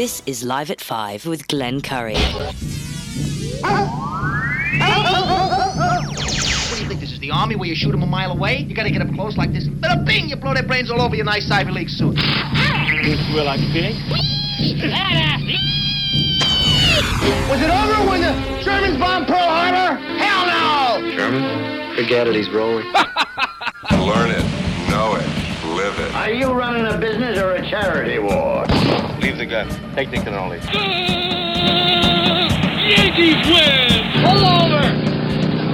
This is Live at 5 with Glenn Curry. What do you think this is the army where you shoot them a mile away? You gotta get up close like this. But bing, you blow their brains all over your nice Ivy League suit. This is where I pig. Was it over when the Germans bombed Pearl Harbor? Hell no! German? Forget it, he's rolling. Learn it, know it, live it. Are you running a business or a charity war? Leave the gun. Take the cannoli. Yankees win! Pull over!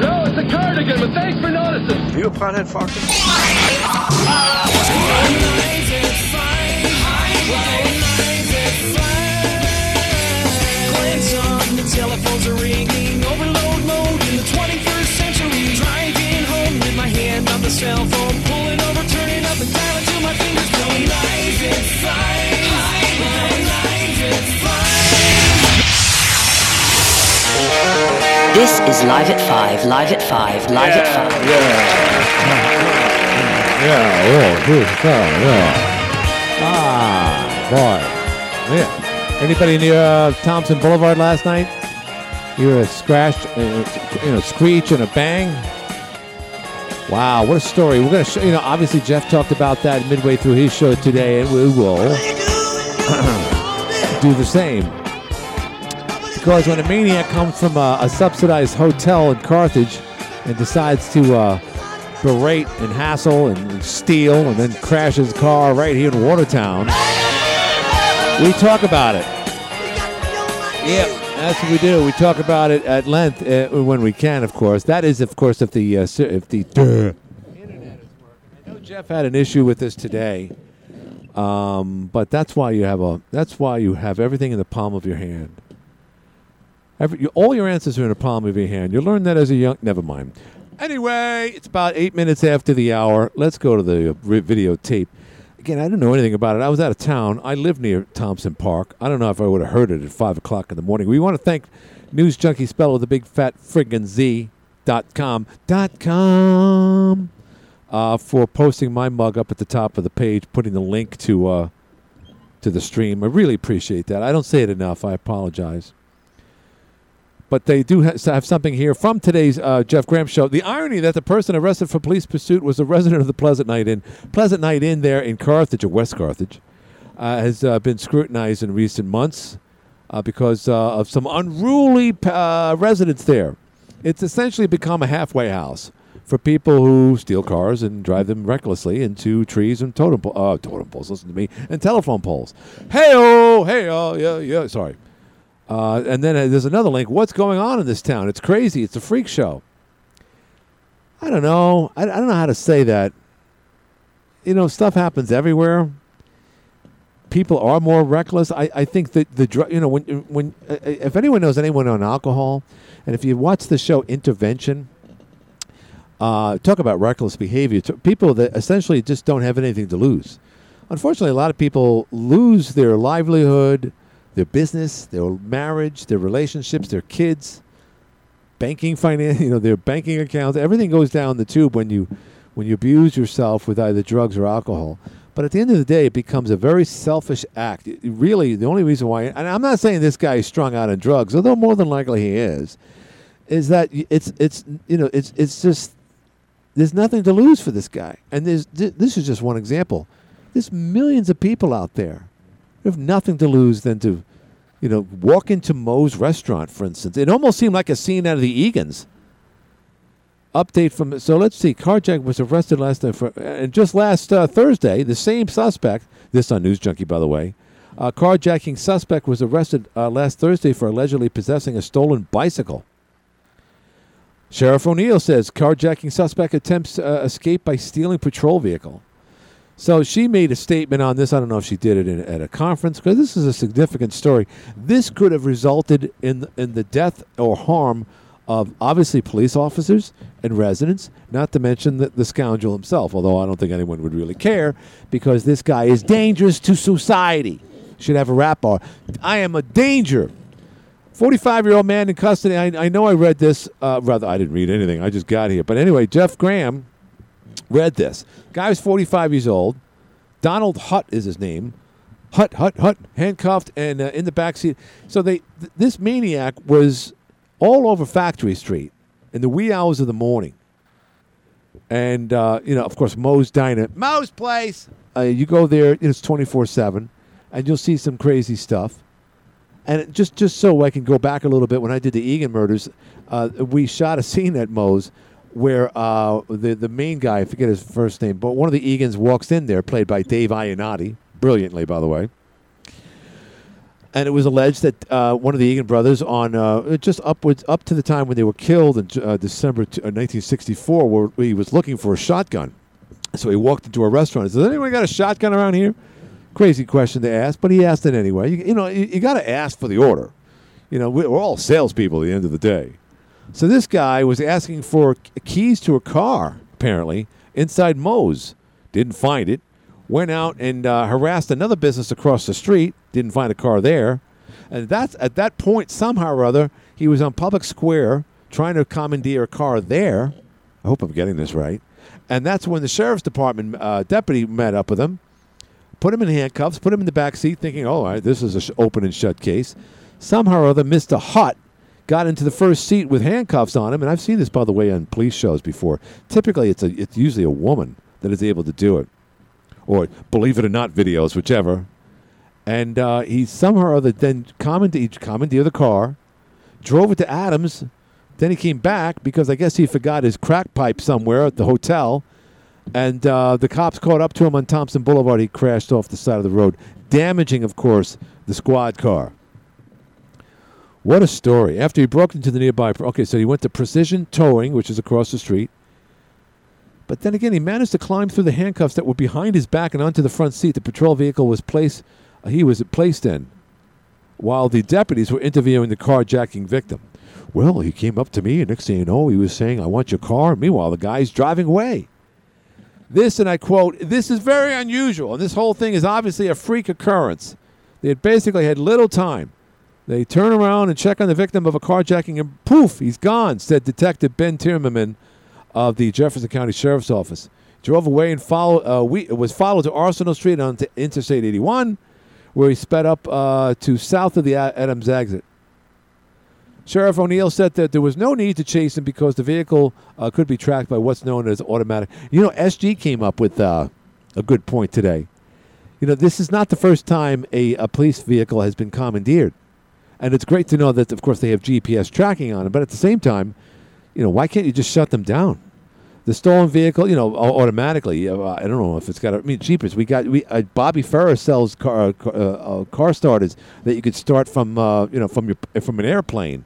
No, it's a cardigan, but thanks for noticing. you a pothead fucker? Telephones are ringing, overload mode in the 21st century. Driving home with my hand on the cell phone, pulling over, turning up and dialing till my fingers going live at five. Live at five. This is Live at 5, Live at 5, Live at 5. Yeah, yeah, good stuff, yeah. Ah, boy. Yeah. Anybody near uh, Thompson Boulevard last night? You were scratched, uh, you know, screech and a bang. Wow, what a story! We're gonna, show, you know, obviously Jeff talked about that midway through his show today, and we will do the same. Because when a maniac comes from a, a subsidized hotel in Carthage and decides to uh, berate and hassle and steal and then crashes his car right here in Watertown, we talk about it. Yep, that's what we do. We talk about it at length uh, when we can, of course. That is, of course, if the uh, if the internet is working. I know Jeff had an issue with this today, um, but that's why you have a that's why you have everything in the palm of your hand. Every, you, all your answers are in the palm of your hand. You learned that as a young. Never mind. Anyway, it's about eight minutes after the hour. Let's go to the uh, videotape. Again, I didn't know anything about it. I was out of town. I live near Thompson Park. I don't know if I would have heard it at 5 o'clock in the morning. We want to thank News Junkie Spell with a big fat friggin' Z dot com dot com uh, for posting my mug up at the top of the page, putting the link to uh, to the stream. I really appreciate that. I don't say it enough. I apologize. But they do ha- have something here from today's uh, Jeff Graham show. The irony that the person arrested for police pursuit was a resident of the Pleasant Night Inn. Pleasant Night Inn there in Carthage, or West Carthage, uh, has uh, been scrutinized in recent months uh, because uh, of some unruly uh, residents there. It's essentially become a halfway house for people who steal cars and drive them recklessly into trees and totem, totem poles, listen to me, and telephone poles. Hey-oh, hey-oh, yeah, yeah, sorry. Uh, and then uh, there's another link. What's going on in this town? It's crazy. It's a freak show. I don't know. I, I don't know how to say that. You know, stuff happens everywhere. People are more reckless. I, I think that the drug. You know, when when uh, if anyone knows anyone on alcohol, and if you watch the show Intervention, uh, talk about reckless behavior. People that essentially just don't have anything to lose. Unfortunately, a lot of people lose their livelihood their business, their marriage, their relationships, their kids, banking finance, you know, their banking accounts, everything goes down the tube when you when you abuse yourself with either drugs or alcohol. But at the end of the day, it becomes a very selfish act. It- really, the only reason why, and I'm not saying this guy is strung out on drugs, although more than likely he is, is that it's it's you know it's it's just there's nothing to lose for this guy. And there's th- this is just one example. There's millions of people out there have nothing to lose than to, you know, walk into Moe's restaurant, for instance. It almost seemed like a scene out of the Egan's. Update from so let's see. Carjack was arrested last night for, and just last uh, Thursday, the same suspect. This on News Junkie, by the way. Uh, carjacking suspect was arrested uh, last Thursday for allegedly possessing a stolen bicycle. Sheriff O'Neill says carjacking suspect attempts uh, escape by stealing patrol vehicle. So she made a statement on this. I don't know if she did it in, at a conference because this is a significant story. This could have resulted in in the death or harm of obviously police officers and residents, not to mention the, the scoundrel himself. Although I don't think anyone would really care because this guy is dangerous to society. Should have a rap bar. I am a danger. 45 year old man in custody. I, I know I read this. Uh, rather, I didn't read anything. I just got here. But anyway, Jeff Graham read this. Guy was 45 years old. Donald Hutt is his name. hut, hut, hut, handcuffed and uh, in the back seat. So they, th- this maniac was all over Factory Street in the wee hours of the morning. And uh, you know, of course, Moe's Diner, Moe's Place. Uh, you go there; it's twenty four seven, and you'll see some crazy stuff. And just just so I can go back a little bit, when I did the Egan murders, uh, we shot a scene at Moe's where uh, the the main guy, I forget his first name, but one of the Egans walks in there, played by Dave Ionati, brilliantly, by the way. And it was alleged that uh, one of the Egan brothers, on uh, just upwards up to the time when they were killed in uh, December t- uh, 1964, where he was looking for a shotgun. So he walked into a restaurant and said, "Anyone got a shotgun around here?" Crazy question to ask, but he asked it anyway. You, you know, you, you got to ask for the order. You know, we're all salespeople at the end of the day. So this guy was asking for keys to a car, apparently, inside Moe's. Didn't find it. Went out and uh, harassed another business across the street. Didn't find a car there. And that's at that point, somehow or other, he was on Public Square trying to commandeer a car there. I hope I'm getting this right. And that's when the sheriff's department uh, deputy met up with him, put him in handcuffs, put him in the back seat, thinking, "Oh, all right, this is an sh- open and shut case." Somehow or other, Mister Hutt got into the first seat with handcuffs on him, and I've seen this, by the way, on police shows before. Typically, it's a it's usually a woman that is able to do it, or believe it or not, videos, whichever. And uh, he somehow or other then commandeered, commandeered the car, drove it to Adams. Then he came back because I guess he forgot his crack pipe somewhere at the hotel. And uh, the cops caught up to him on Thompson Boulevard. He crashed off the side of the road, damaging, of course, the squad car. What a story. After he broke into the nearby. Okay, so he went to Precision Towing, which is across the street. But then again, he managed to climb through the handcuffs that were behind his back and onto the front seat the patrol vehicle was placed. uh, he was placed in, while the deputies were interviewing the carjacking victim. Well, he came up to me, and next thing you know, he was saying, "I want your car." Meanwhile, the guy's driving away. This, and I quote, "This is very unusual, and this whole thing is obviously a freak occurrence." They had basically had little time. They turn around and check on the victim of a carjacking, and poof, he's gone," said Detective Ben Tiermerman of the Jefferson County Sheriff's Office. Drove away and follow, uh, we, was followed to Arsenal Street on Interstate 81, where he sped up uh, to south of the Adams exit. Sheriff O'Neill said that there was no need to chase him because the vehicle uh, could be tracked by what's known as automatic. You know, SG came up with uh, a good point today. You know, this is not the first time a, a police vehicle has been commandeered. And it's great to know that, of course, they have GPS tracking on it. But at the same time, you know, why can't you just shut them down? The stolen vehicle, you know, automatically. Uh, I don't know if it's got. I mean, cheapers. We got. We uh, Bobby Ferrer sells car uh, car, uh, uh, car starters that you could start from, you know, from your from an airplane.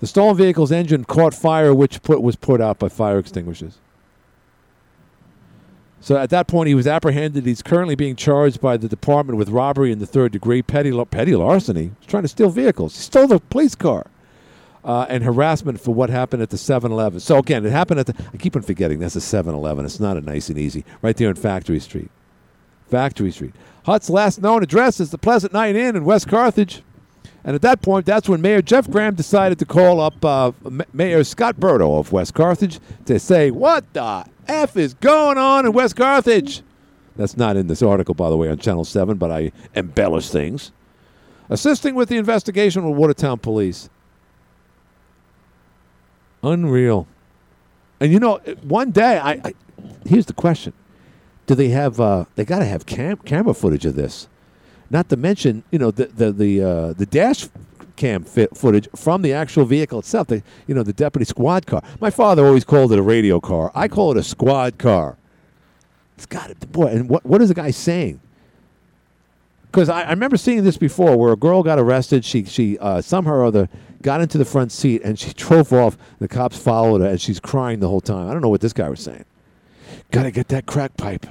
The stolen vehicle's engine caught fire, which put, was put out by fire extinguishers. So at that point, he was apprehended. He's currently being charged by the department with robbery in the third degree, petty petty larceny. He's trying to steal vehicles. He stole the police car. Uh, and harassment for what happened at the 7-Eleven. So again, it happened at the. I keep on forgetting that's a 7-Eleven. It's not a nice and easy. Right there in Factory Street. Factory Street. Hutt's last known address is the Pleasant Night Inn in West Carthage. And at that point, that's when Mayor Jeff Graham decided to call up uh, Mayor Scott Berto of West Carthage to say, What the F is going on in West Carthage? That's not in this article, by the way, on Channel 7, but I embellish things. Assisting with the investigation with Watertown Police. Unreal. And you know, one day, I, I here's the question: Do they have? Uh, they got to have cam- camera footage of this. Not to mention, you know, the the the uh, the dash cam fi- footage from the actual vehicle itself. The you know the deputy squad car. My father always called it a radio car. I call it a squad car. It's got it, boy. And what what is the guy saying? Because I, I remember seeing this before, where a girl got arrested. She she uh, somehow or other got into the front seat and she drove off. The cops followed her and she's crying the whole time. I don't know what this guy was saying. Got to get that crack pipe.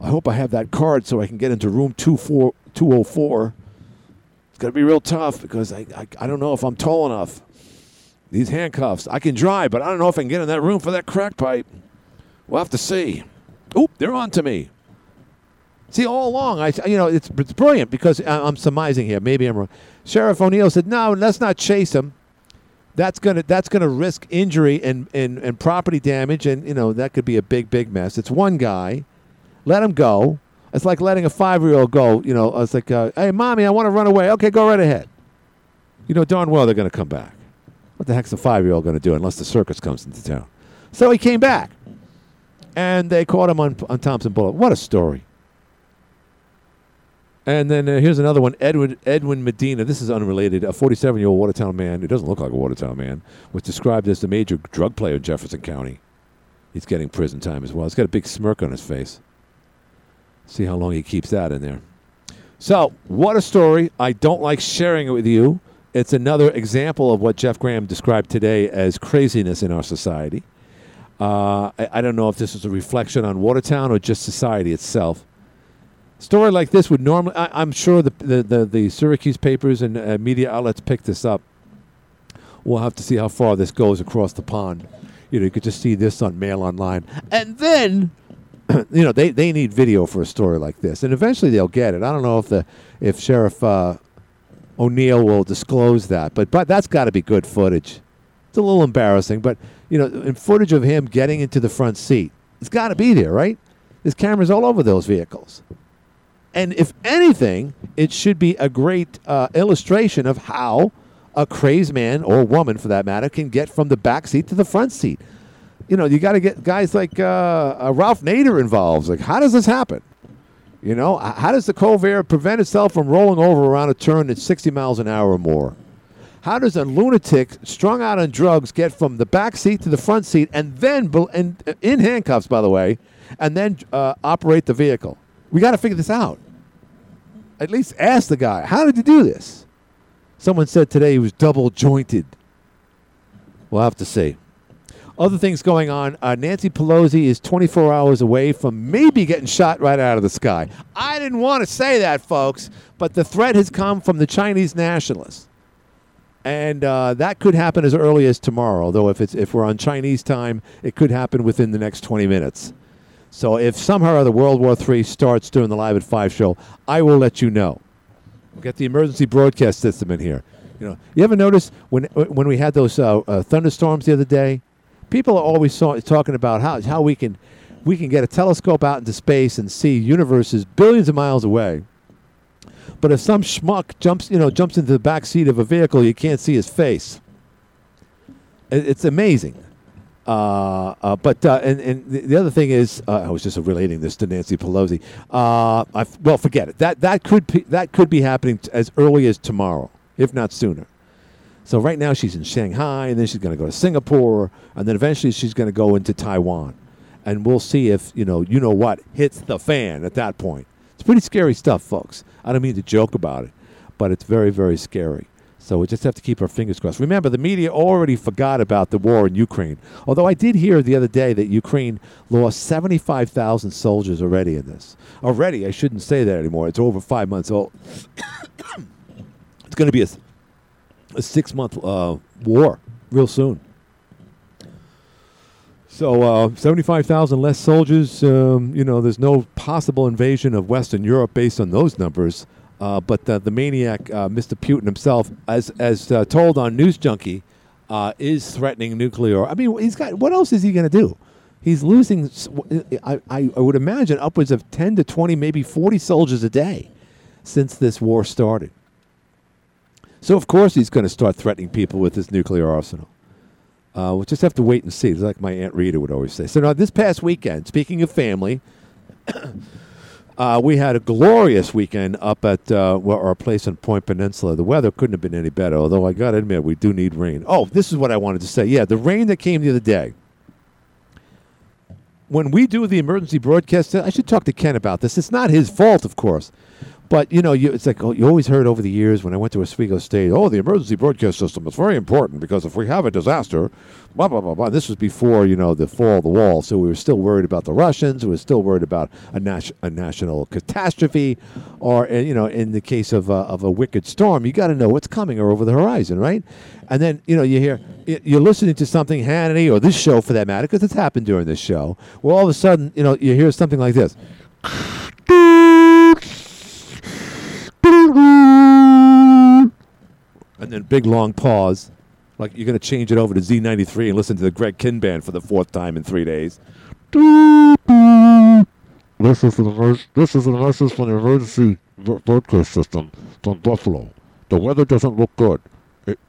I hope I have that card so I can get into room 24 204. It's going to be real tough because I, I I don't know if I'm tall enough. These handcuffs. I can drive, but I don't know if I can get in that room for that crack pipe. We'll have to see. Oop, they're on to me. See, all along, I you know it's, it's brilliant because I'm surmising here. Maybe I'm wrong. Sheriff O'Neill said, "No, let's not chase him. That's gonna that's gonna risk injury and, and, and property damage, and you know that could be a big big mess. It's one guy. Let him go. It's like letting a five-year-old go. You know, it's like, uh, hey, mommy, I want to run away. Okay, go right ahead. You know darn well they're going to come back. What the heck's a five-year-old going to do unless the circus comes into town? So he came back, and they caught him on on Thompson Boulevard. What a story! And then uh, here's another one. Edwin Edwin Medina. This is unrelated. A 47 year old Watertown man. He doesn't look like a Watertown man. Was described as the major drug player in Jefferson County. He's getting prison time as well. He's got a big smirk on his face. See how long he keeps that in there. So, what a story. I don't like sharing it with you. It's another example of what Jeff Graham described today as craziness in our society. Uh, I, I don't know if this is a reflection on Watertown or just society itself. Story like this would normally, I, I'm sure the, the, the, the Syracuse papers and uh, media outlets pick this up. We'll have to see how far this goes across the pond. You know, you could just see this on Mail Online. And then you know they, they need video for a story like this, and eventually they'll get it. I don't know if the if Sheriff uh, O'Neill will disclose that, but but that's got to be good footage. It's a little embarrassing, but you know, in footage of him getting into the front seat, it's got to be there, right? There's cameras all over those vehicles, and if anything, it should be a great uh, illustration of how a crazed man or woman, for that matter, can get from the back seat to the front seat you know, you got to get guys like uh, uh, Ralph Nader involved. Like, how does this happen? You know, how does the Corvair prevent itself from rolling over around a turn at 60 miles an hour or more? How does a lunatic strung out on drugs get from the back seat to the front seat and then, and, uh, in handcuffs, by the way, and then uh, operate the vehicle? We got to figure this out. At least ask the guy, how did you do this? Someone said today he was double jointed. We'll have to see. Other things going on. Uh, Nancy Pelosi is 24 hours away from maybe getting shot right out of the sky. I didn't want to say that, folks, but the threat has come from the Chinese nationalists. And uh, that could happen as early as tomorrow, though if, it's, if we're on Chinese time, it could happen within the next 20 minutes. So if somehow or other World War III starts during the Live at 5 show, I will let you know. We'll get the emergency broadcast system in here. You know, you ever notice when when we had those uh, uh, thunderstorms the other day? People are always saw, talking about how how we can we can get a telescope out into space and see universes billions of miles away. But if some schmuck jumps, you know, jumps into the back seat of a vehicle, you can't see his face. It- It's amazing. Uh, uh, but uh, and, and the the other thing is, uh, I was just relating this to Nancy Pelosi. Uh, I well, forget it. That that could be, that could be happening as early as tomorrow, if not sooner. So right now she's in Shanghai, and then she's going to go to Singapore, and then eventually she's going to go into Taiwan, and we'll see if you know you know what hits the fan at that point. It's pretty scary stuff, folks. I don't mean to joke about it, but it's very very scary. So we just have to keep our fingers crossed. Remember, the media already forgot about the war in Ukraine. Although I did hear the other day that Ukraine lost 75,000 soldiers already in this. Already, I shouldn't say that anymore. It's over five months old. it's going to be a, a six month uh, war real soon. So, uh, 75,000 less soldiers. Um, you know, there's no possible invasion of Western Europe based on those numbers. Uh, but the maniac, uh, Mr. Putin himself, as as uh, told on News Junkie, uh, is threatening nuclear. I mean, he's got. What else is he going to do? He's losing. I, I would imagine upwards of ten to twenty, maybe forty soldiers a day since this war started. So of course he's going to start threatening people with his nuclear arsenal. Uh, we'll just have to wait and see. It's like my aunt Rita would always say. So now this past weekend, speaking of family, uh, we had a glorious weekend up at uh, our place in Point Peninsula. The weather couldn't have been any better. Although I got to admit, we do need rain. Oh, this is what I wanted to say. Yeah, the rain that came the other day. When we do the emergency broadcast, I should talk to Ken about this. It's not his fault, of course. But you know, you, it's like oh, you always heard over the years when I went to Oswego State. Oh, the emergency broadcast system is very important because if we have a disaster, blah blah blah blah. This was before you know the fall of the wall, so we were still worried about the Russians. We were still worried about a, nas- a national catastrophe, or uh, you know, in the case of uh, of a wicked storm, you got to know what's coming or over the horizon, right? And then you know you hear you're listening to something Hannity or this show for that matter, because it's happened during this show. Well, all of a sudden, you know, you hear something like this. And then big long pause, like you're going to change it over to Z93 and listen to the Greg Kihn band for the fourth time in three days. This is an this is an message from the emergency broadcast system from Buffalo. The weather doesn't look good.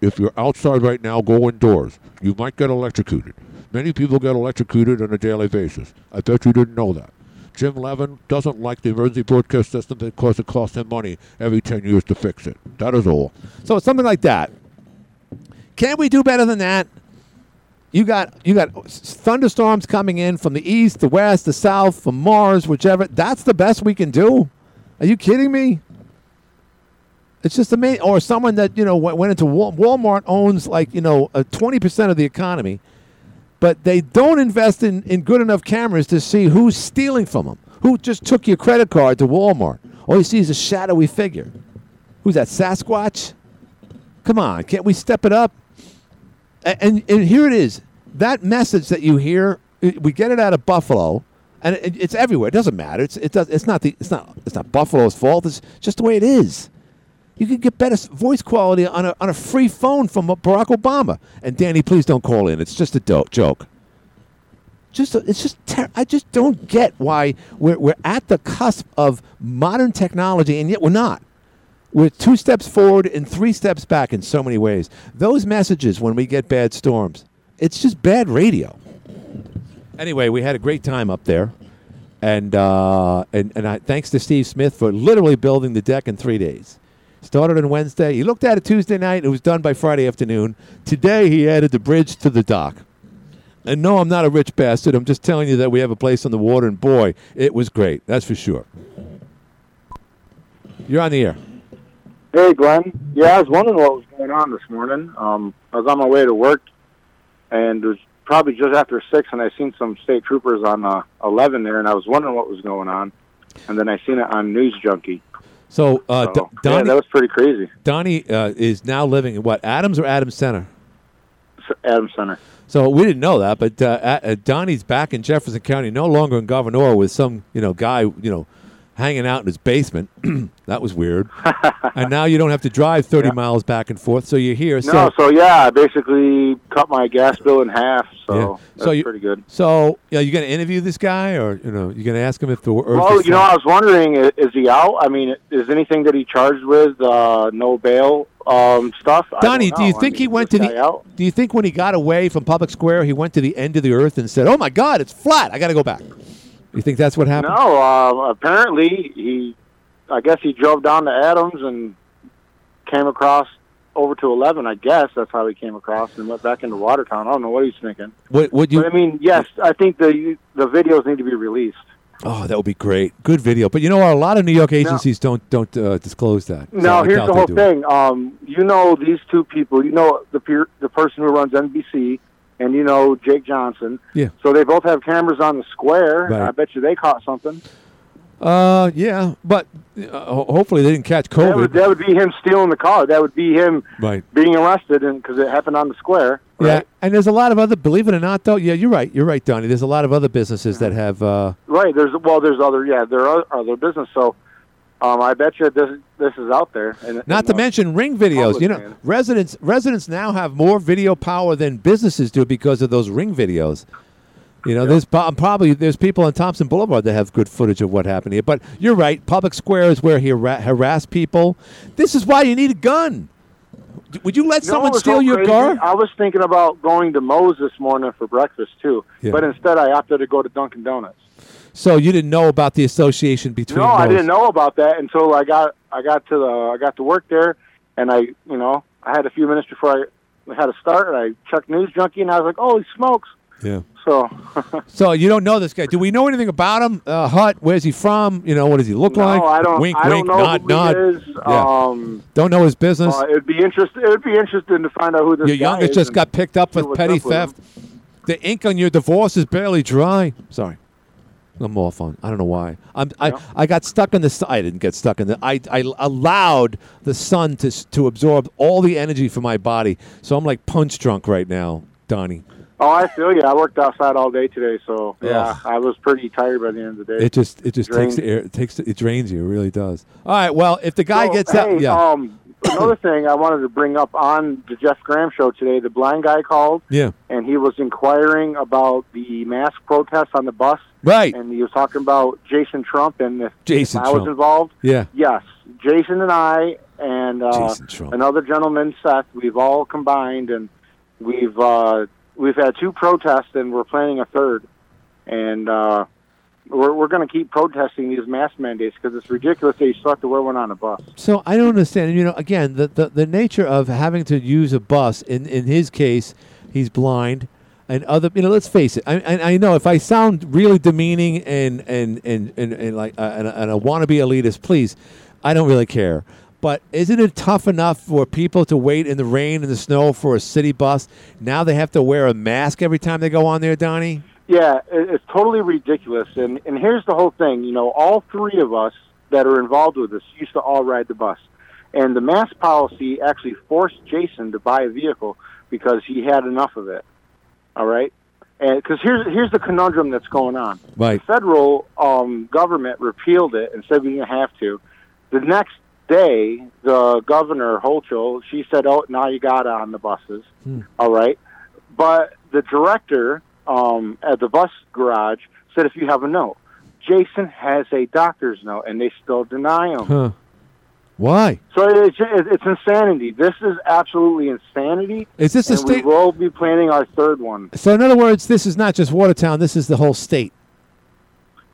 If you're outside right now, go indoors. You might get electrocuted. Many people get electrocuted on a daily basis. I bet you didn't know that. Jim Levin doesn't like the emergency broadcast system because it costs him money every 10 years to fix it. That is all. So it's something like that. Can we do better than that? You got you got thunderstorms coming in from the east, the west, the south, from Mars, whichever. That's the best we can do. Are you kidding me? It's just amazing. Or someone that you know went, went into Walmart owns like you know twenty percent of the economy, but they don't invest in, in good enough cameras to see who's stealing from them. Who just took your credit card to Walmart? All you see is a shadowy figure. Who's that? Sasquatch? Come on, can't we step it up? A- and and here it is. That message that you hear, we get it out of Buffalo, and it, it's everywhere. It doesn't matter. It's it does. It's not the. It's not. It's not Buffalo's fault. It's just the way it is. You can get better voice quality on a on a free phone from Barack Obama. And Danny, please don't call in. It's just a do- joke. Just a, it's just ter- I just don't get why we're we're at the cusp of modern technology, and yet we're not. We're two steps forward and three steps back in so many ways. Those messages when we get bad storms, it's just bad radio. Anyway, we had a great time up there, and uh, and and I, thanks to Steve Smith for literally building the deck in three days. Started on Wednesday. He looked at it Tuesday night. It was done by Friday afternoon. Today he added the bridge to the dock. And no, I'm not a rich bastard. I'm just telling you that we have a place on the water, and boy, it was great. That's for sure. You're on the air. Hey, Glenn. Yeah, I was wondering what was going on this morning. Um, I was on my way to work, and it was probably just after six, and I seen some state troopers on uh, eleven there, and I was wondering what was going on, and then I seen it on News Junkie. So, uh, So, D- yeah, Donnie, that was pretty crazy. Donnie uh, is now living in what, Adams or Adams Center? Adams Center. So we didn't know that, but uh, uh, Donnie's back in Jefferson County, no longer in Gouverneur with some you know guy you know hanging out in his basement. that was weird. and now you don't have to drive thirty miles back and forth, so you're here. No, So so yeah, I basically cut my gas bill in half, so Yeah. that's So you- pretty good. so yeah, you gonna interview this guy, or you know, you gonna ask him if the earth Well, is you know. I was wondering, i- is he out? I mean, is anything that he charged with uh, no bail um, stuff? Donnie, do you know. I think mean, he went to the? out? Do you think when he got away from Public Square, he went to the end of the earth and said, "Oh my God, it's flat. I got to go back." You think that's what happened? No, uh, apparently he, I guess he drove down to Adams and came across over to 11. I guess that's how he came across and went back into Watertown. I don't know what he's thinking. Would, would you? but I mean, yes, I think the the videos need to be released. Oh, that would be great. Good video. But you know, a lot of New York agencies don't don't uh, disclose that. So Now, here's the whole thing. Um, you know these two people. You know the peer, the person who runs NBC, and you know Jake Johnson. Yeah. So they both have cameras on the square. Right. I bet you they caught something. Uh, yeah, but uh, hopefully they didn't catch That would, COVID. that would be him stealing the car. That would be him Right. being arrested, and because it happened on the square. Yeah, and there's a lot of other. Believe it or not, though, yeah, you're right. You're right, Donnie. There's a lot of other businesses that have. Uh, Right. There's well. There's other. Yeah. There are other business. So, um, I bet you this this is out there. And not and, to uh, mention ring videos. You know, man. residents residents now have more video power than businesses do because of those ring videos. You know, there's probably there's people on Thompson Boulevard that have good footage of what happened here. But you're right. Public square is where he hara- harassed people. This is why you need a gun. Would you let You someone steal so your crazy? car? I was thinking about going to Moe's this morning for breakfast too, Yeah. but instead I opted to go to Dunkin' Donuts. So you didn't know about the association between. No, I didn't know about that until I got I got to the I got to work there, and I you know I had a few minutes before I had to start, and I checked News Junkie, and I was like, holy smokes! Yeah. So So you don't know this guy. Do we know anything about him? Uh, Hut. Where's he from? You know, what does he look no, like? I don't Wink, I wink, don't know nod, nod. he is. Yeah. Um, Don't know his business. uh, it'd be interest. It would be interesting to find out who this your youngest is just got picked up for petty up with theft. The ink on your divorce is barely dry. Sorry. I'm off on. I don't know why. I'm, I I got stuck in the. sun. I didn't get stuck in the. I, I allowed the sun to to absorb all the energy from my body. So I'm like punch drunk right now, Donnie. Oh, I feel you. I worked outside all day today, so yeah, Ugh. I was pretty tired by the end of the day. It just it just takes the air. It takes the, it drains you. It really does. All right. Well, if the guy So, gets hey, out, yeah, Um, another thing I wanted to bring up on the Jeff Graham show today, the blind guy called yeah, and he was inquiring about the mask protests on the bus. Right. And he was talking about Jason Trump and if, Jason I was involved. Yeah. Yes, Jason and I and uh, Trump. another gentleman, Seth. We've all combined, and we've uh, we've had two protests, and we're planning a third. And uh, we're we're going to keep protesting these mask mandates because it's ridiculous that you still have to wear one on a bus. So I don't understand. You know, again, the, the, the nature of having to use a bus. In in his case, he's blind, and other. You know, let's face it. I I, I know if I sound really demeaning and and and and, and like uh, and, and a wannabe elitist, please, I don't really care. But isn't it tough enough for people to wait in the rain and the snow for a city bus? Now they have to wear a mask every time they go on there, Donnie. Yeah, it's totally ridiculous. And and here's the whole thing. You know, all three of us that are involved with this used to all ride the bus, and the mask policy actually forced Jason to buy a vehicle because he had enough of it. All right, and because here's here's the conundrum that's going on. Right. The federal um, government repealed it and said we didn't have to. The next day, the governor Hochul, she said, "Oh, now you got it on the buses." All right, but the director um, at the bus garage said, "If you have a note." Jason has a doctor's note, and they still deny him. Huh? Why? So it's it's insanity. This is absolutely insanity. Is this a state- We will be planning our third one. So in other words, this is not just Watertown. This is the whole state.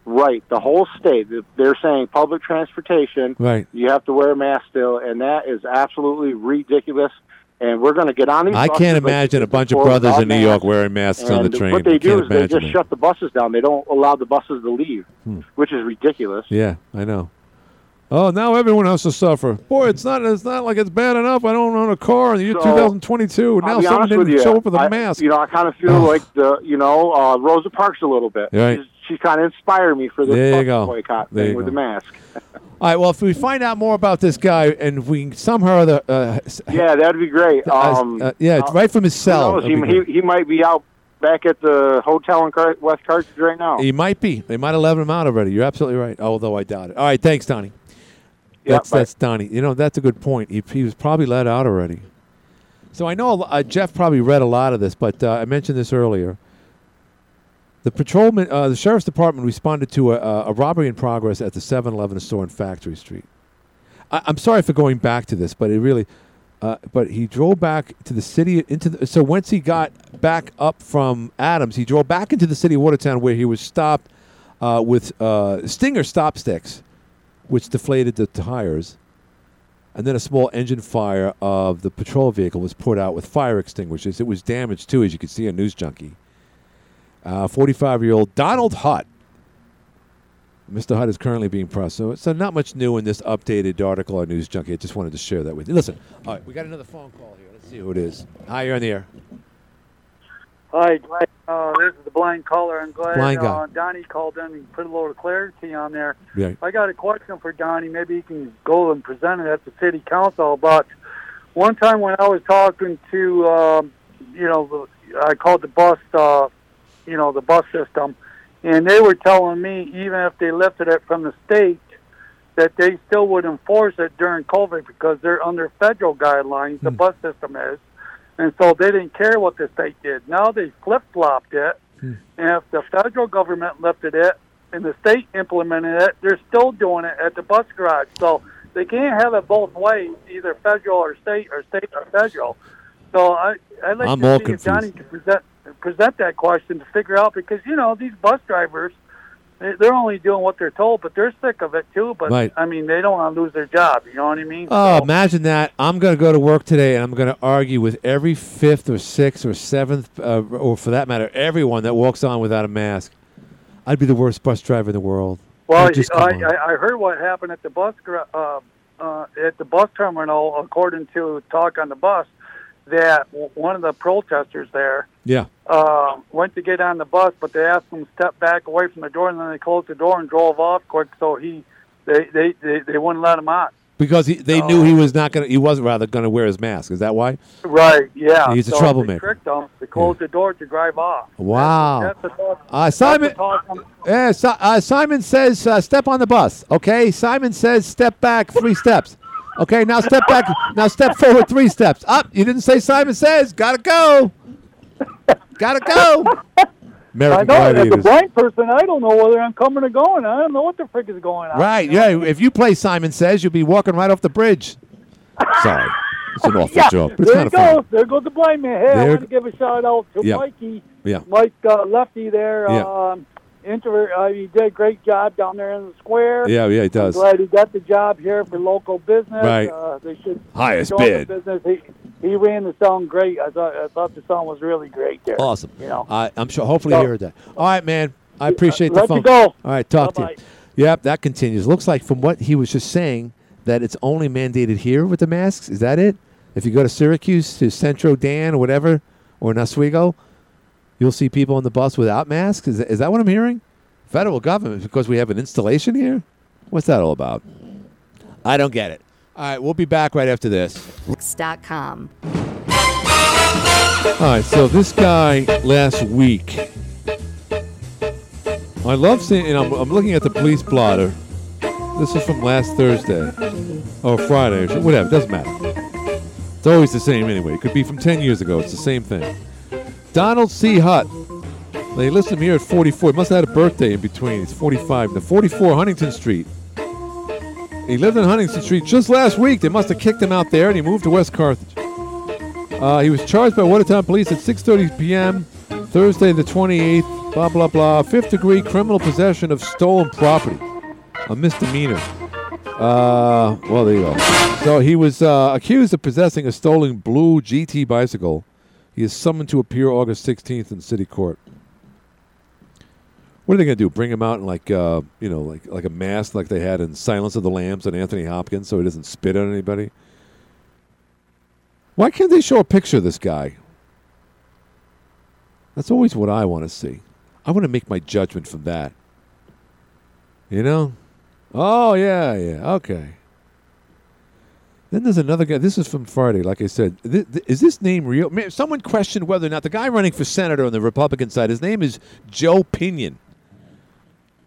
Right, the whole state. They're saying public transportation. Right. You have to wear a mask still, and that is absolutely ridiculous. And we're going to get on these. I can't imagine a bunch of brothers in New York wearing masks on the train. What they do is they just it. shut the buses down. They don't allow the buses to leave, Hmm. which is ridiculous. Yeah, I know. Oh, now everyone has to suffer. Boy, it's not. It's not like it's bad enough. I don't own a car in the year So, 2022. I'll Now someone didn't you, show up with a I- mask. You know, I kind of feel like the, you know, uh, Rosa Parks a little bit. Right. She's, she's kind of inspired me for this There you go. boycott There thing with go. the mask. All right. Well, if we find out more about this guy and we somehow or other, uh, Yeah, that'd be great. uh, Um, uh, yeah, it's right from his cell. He, he, he might be out back at the hotel in Car- West Carthage right now. He might be. They might have let him out already. You're absolutely right. Although I doubt it. All right. Thanks, Donnie. Yeah, That's bye. that's Donnie. You know that's a good point. He, he was probably let out already. So I know uh, Jeff probably read a lot of this, but uh, I mentioned this earlier. The patrolman, uh, the sheriff's department responded to a, a robbery in progress at the 7-Eleven store in Factory Street. I, I'm sorry for going back to this, but it really. Uh, but he drove back to the city into the, so once he got back up from Adams, he drove back into the city of Watertown where he was stopped uh, with uh, Stinger stop sticks, which deflated the tires. And then a small engine fire of the patrol vehicle was put out with fire extinguishers. It was damaged too, as you can see on News Junkie. 45 year old Donald Hutt. Mr. Hutt is currently being pressed. So, so not much new in this updated article on News Junkie. I just wanted to share that with you. Listen, all right, we got another phone call here. Let's see who it is. Hi, you're on the air. Hi, Dwight. Uh, this is the blind caller. I'm glad Blind uh, Donnie called in and put a little clarity on there. Right. I got a question for Donnie. Maybe he can go and present it at the city council. But one time when I was talking to, um, you know, I called the bus, uh, you know, the bus system, and they were telling me even if they lifted it from the state, that they still would enforce it during COVID because they're under federal guidelines. The hmm. bus system is. And so they didn't care what the state did. Now they flip flopped it. Hmm. And if the federal government lifted it and the state implemented it, they're still doing it at the bus garage. So they can't have it both ways, either federal or state or state or federal. So I, I'd like I'm to all see if confused. Johnny can present present that question to figure out because you know these bus drivers, they- they're only doing what they're told, but they're sick of it too. But Right. I mean, they don't want to lose their job. You know what I mean? Oh, So- imagine that. I'm going to go to work today and I'm going to argue with every fifth or sixth or seventh, uh, or for that matter, everyone that walks on without a mask. I'd be the worst bus driver in the world. Well, I. I, I heard what happened at the bus uh, uh, at the bus terminal, according to talk on the bus, that one of the protesters there Yeah. uh, went to get on the bus, but they asked him to step back away from the door, and then they closed the door and drove off quick, so he they they they, they wouldn't let him out Because he, they knew he was not going to, he wasn't rather going to wear his mask. Is that why? Right? Yeah. He's a so troublemaker. They tricked him. They closed the door to drive off. Wow. That's talk. Uh, that's Simon, the yeah, Si- uh, Simon says uh, step on the bus. Okay, Simon says step back three steps. Okay, now step back. Now step forward three steps. Up. you didn't say Simon says. Gotta go. Gotta go. American I know. As a blind person, I don't know whether I'm coming or going. I don't know what the frick is going on. Right, yeah. If you play Simon Says, you'll be walking right off the bridge. Sorry. It's an awful yeah, joke. But it's there you go. There goes the blind man. Hey, I want to give a shout out to Yeah. Mikey, Yeah. Mike uh, Lefty there. Yeah. Um, introvert. Uh, he did a great job down there in the square. Yeah, yeah, he does. I'm glad he got the job here for local business. Right. Uh, they should Highest bid. the business. He, he ran the song great. I thought I thought the song was really great there. Awesome. You know. I, I'm sure. Hopefully, So- you heard that. All right, man. I appreciate the let phone. you go. All right, talk to Bye-bye. you. Yep, that continues. Looks like from what he was just saying that it's only mandated here with the masks. Is that it? If you go to Syracuse, to Centro Dan or whatever, or in Oswego, you'll see people on the bus without masks. Is that, is that what I'm hearing? Federal government because we have an installation here. What's that all about? I don't get it. All right, we'll be back right after this. com. All right, so this guy last week, I love seeing, and I'm, I'm looking at the police blotter. This is from last Thursday or Friday or whatever. Doesn't matter. It's always the same anyway. It could be from 10 years ago. It's the same thing. Donald C. Hutt. They list him here at 44. He must have had a birthday in between. He's 45. The 44 Huntington Street. He lived in Huntington Street just last week. They must have kicked him out there, and he moved to West Carthage. Uh, he was charged by Watertown Police at 6:30 p.m. Thursday, the 28th. Blah blah blah. Fifth degree criminal possession of stolen property, a misdemeanor. Uh, well, there you go. So he was uh, accused of possessing a stolen blue GT bicycle. He is summoned to appear August 16th in city court. What are they going to do? Bring him out in like uh, you know, like like a mask, like they had in Silence of the Lambs and Anthony Hopkins, so he doesn't spit on anybody. Why can't they show a picture of this guy? That's always what I want to see. I want to make my judgment from that. You know? Oh, yeah, yeah, okay. Then there's another guy. This is from Friday, like I said. Th- th- is this name real? Man, someone questioned whether or not the guy running for senator on the Republican side, his name is Joe Pinion.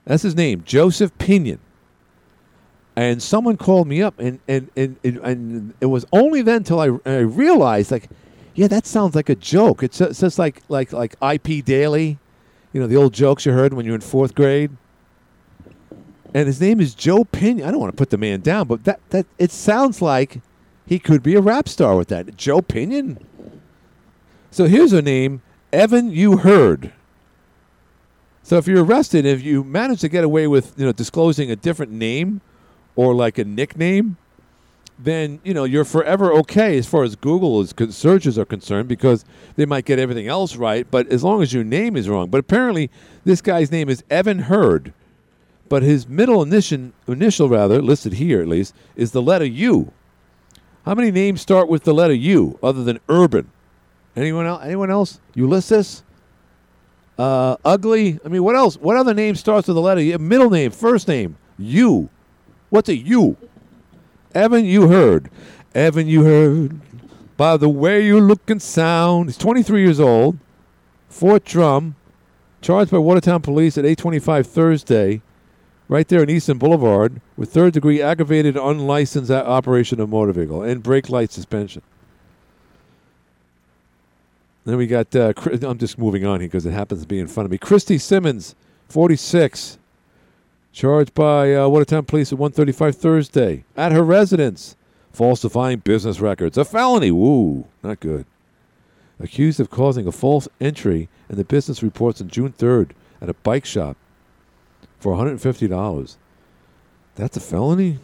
That's his name, Joseph Pinion. And someone called me up, and and, and, and, and it was only then till I, I realized, like, yeah, that sounds like a joke. It's just, like like like IP Daily, you know, the old jokes you heard when you were in fourth grade. And his name is Joe Pinion. I don't want to put the man down, but that that it sounds like he could be a rap star with that. Joe Pinion. So here's a name, Evan You Heard. So if you're arrested, if you manage to get away with you know disclosing a different name or like a nickname, then you know you're forever okay as far as Google is con- searches are concerned because they might get everything else right, but as long as your name is wrong. But apparently, this guy's name is Evan Hurd, but his middle initial, initial rather listed here at least is the letter U. How many names start with the letter U other than Urban? Anyone else? Anyone else? Ulysses. Uh, ugly. I mean, what else? What other name starts with the letter U? Middle name, first name, U. What's a U? Evan, you heard. Evan, you heard. By the way you look and sound. He's 23 years old. Fort Drum. Charged by Watertown Police at 825 Thursday. Right there in Eastern Boulevard. With third degree aggravated unlicensed operation of motor vehicle and brake light suspension. Then we got, uh, I'm just moving on here because it happens to be in front of me. Christy Simmons, 46. Charged by uh, Watertown Police at 135 Thursday at her residence, falsifying business records. A felony. Woo, not good. Accused of causing a false entry in the business reports on June 3rd at a bike shop for $150. That's a felony?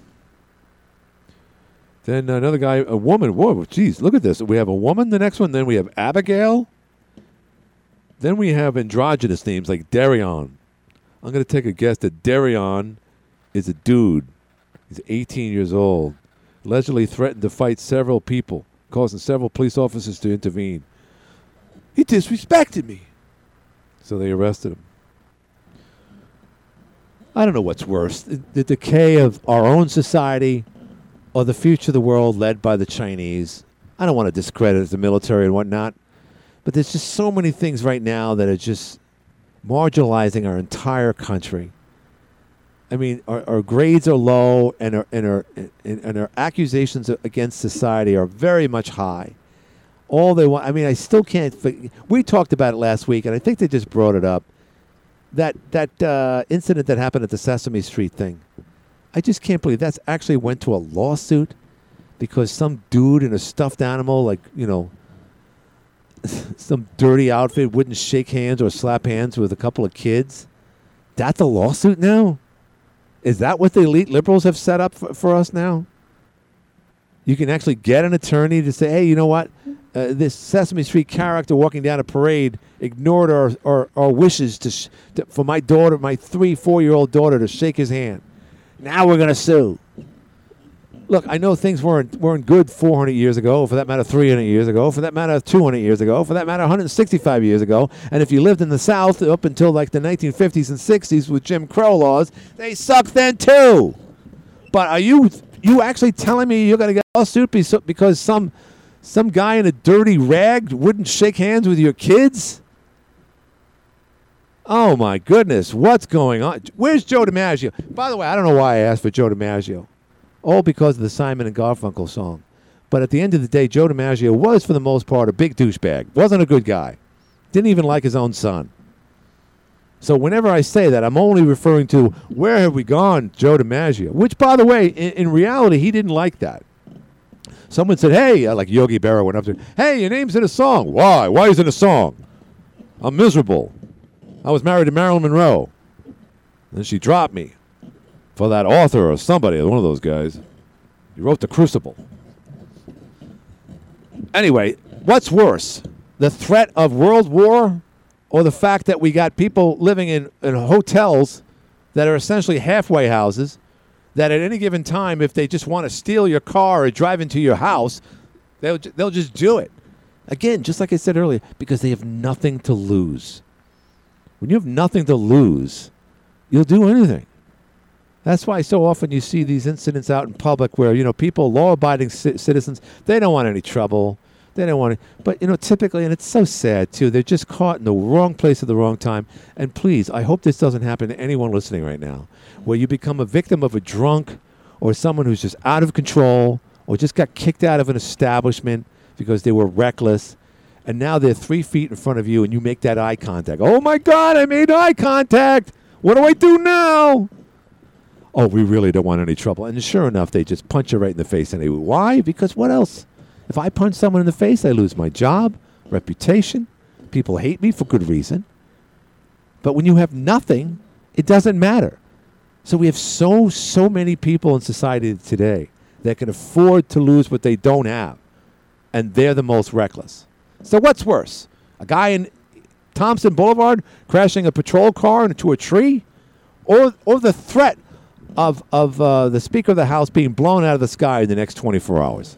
Then another guy, a woman. Whoa, geez, look at this. We have a woman, the next one. Then we have Abigail. Then we have androgynous names like Darion. I'm going to take a guess that Darion is a dude. He's 18 years old. Allegedly threatened to fight several people, causing several police officers to intervene. He disrespected me. So they arrested him. I don't know what's worse the, the decay of our own society or the future of the world led by the Chinese. I don't want to discredit the military and whatnot, but there's just so many things right now that are just marginalizing our entire country. I mean, our, our grades are low, and our and our and, and our accusations against society are very much high. All they want. I mean, I still can't. We talked about it last week, and I think they just brought it up. That that uh, incident that happened at the Sesame Street thing. I just can't believe that's actually went to a lawsuit because some dude in a stuffed animal, like you know, some dirty outfit, wouldn't shake hands or slap hands with a couple of kids. That's a lawsuit now. Is that what the elite liberals have set up for, for us now? You can actually get an attorney to say, hey, you know what? Uh, this Sesame Street character walking down a parade ignored our, our, our wishes to, sh- to for my daughter, my three, four year old daughter, to shake his hand. Now we're going to sue. Look, I know things weren't weren't good 400 years ago, for that matter, 300 years ago, for that matter, 200 years ago, for that matter, 165 years ago. And if you lived in the South up until like the 1950s and 60s with Jim Crow laws, they sucked then too. But are you you actually telling me you're going to get a lawsuit because some some guy in a dirty rag wouldn't shake hands with your kids? Oh my goodness, what's going on? Where's Joe DiMaggio? By the way, I don't know why I asked for Joe DiMaggio. All because of the Simon and Garfunkel song. But at the end of the day, Joe DiMaggio was, for the most part, a big douchebag. Wasn't a good guy. Didn't even like his own son. So whenever I say that, I'm only referring to where have we gone, Joe DiMaggio? Which, by the way, in, in reality, he didn't like that. Someone said, "Hey," uh, like Yogi Berra went up to, "Hey, your name's in a song. Why? Why is it a song? I'm miserable. I was married to Marilyn Monroe. Then she dropped me for that author or somebody, one of those guys. He wrote The Crucible. Anyway, what's worse, the threat of world war or the fact that we got people living in, in hotels that are essentially halfway houses that at any given time, if they just want to steal your car or drive into your house, they'll, they'll just do it. Again, just like I said earlier, because they have nothing to lose. When you have nothing to lose, you'll do anything. That's why so often you see these incidents out in public where, you know, people, law abiding ci- citizens, they don't want any trouble. They don't want to. But, you know, typically, and it's so sad too, they're just caught in the wrong place at the wrong time. And please, I hope this doesn't happen to anyone listening right now, where you become a victim of a drunk or someone who's just out of control or just got kicked out of an establishment because they were reckless. And now they're three feet in front of you and you make that eye contact. Oh my God, I made eye contact. What do I do now? oh, we really don't want any trouble. And sure enough, they just punch you right in the face anyway. Why? Because what else? If I punch someone in the face, I lose my job, reputation. People hate me for good reason. But when you have nothing, it doesn't matter. So we have so, so many people in society today that can afford to lose what they don't have. And they're the most reckless. So what's worse? A guy in Thompson Boulevard crashing a patrol car into a tree? Or, or the threat of, of uh, the Speaker of the House being blown out of the sky in the next 24 hours?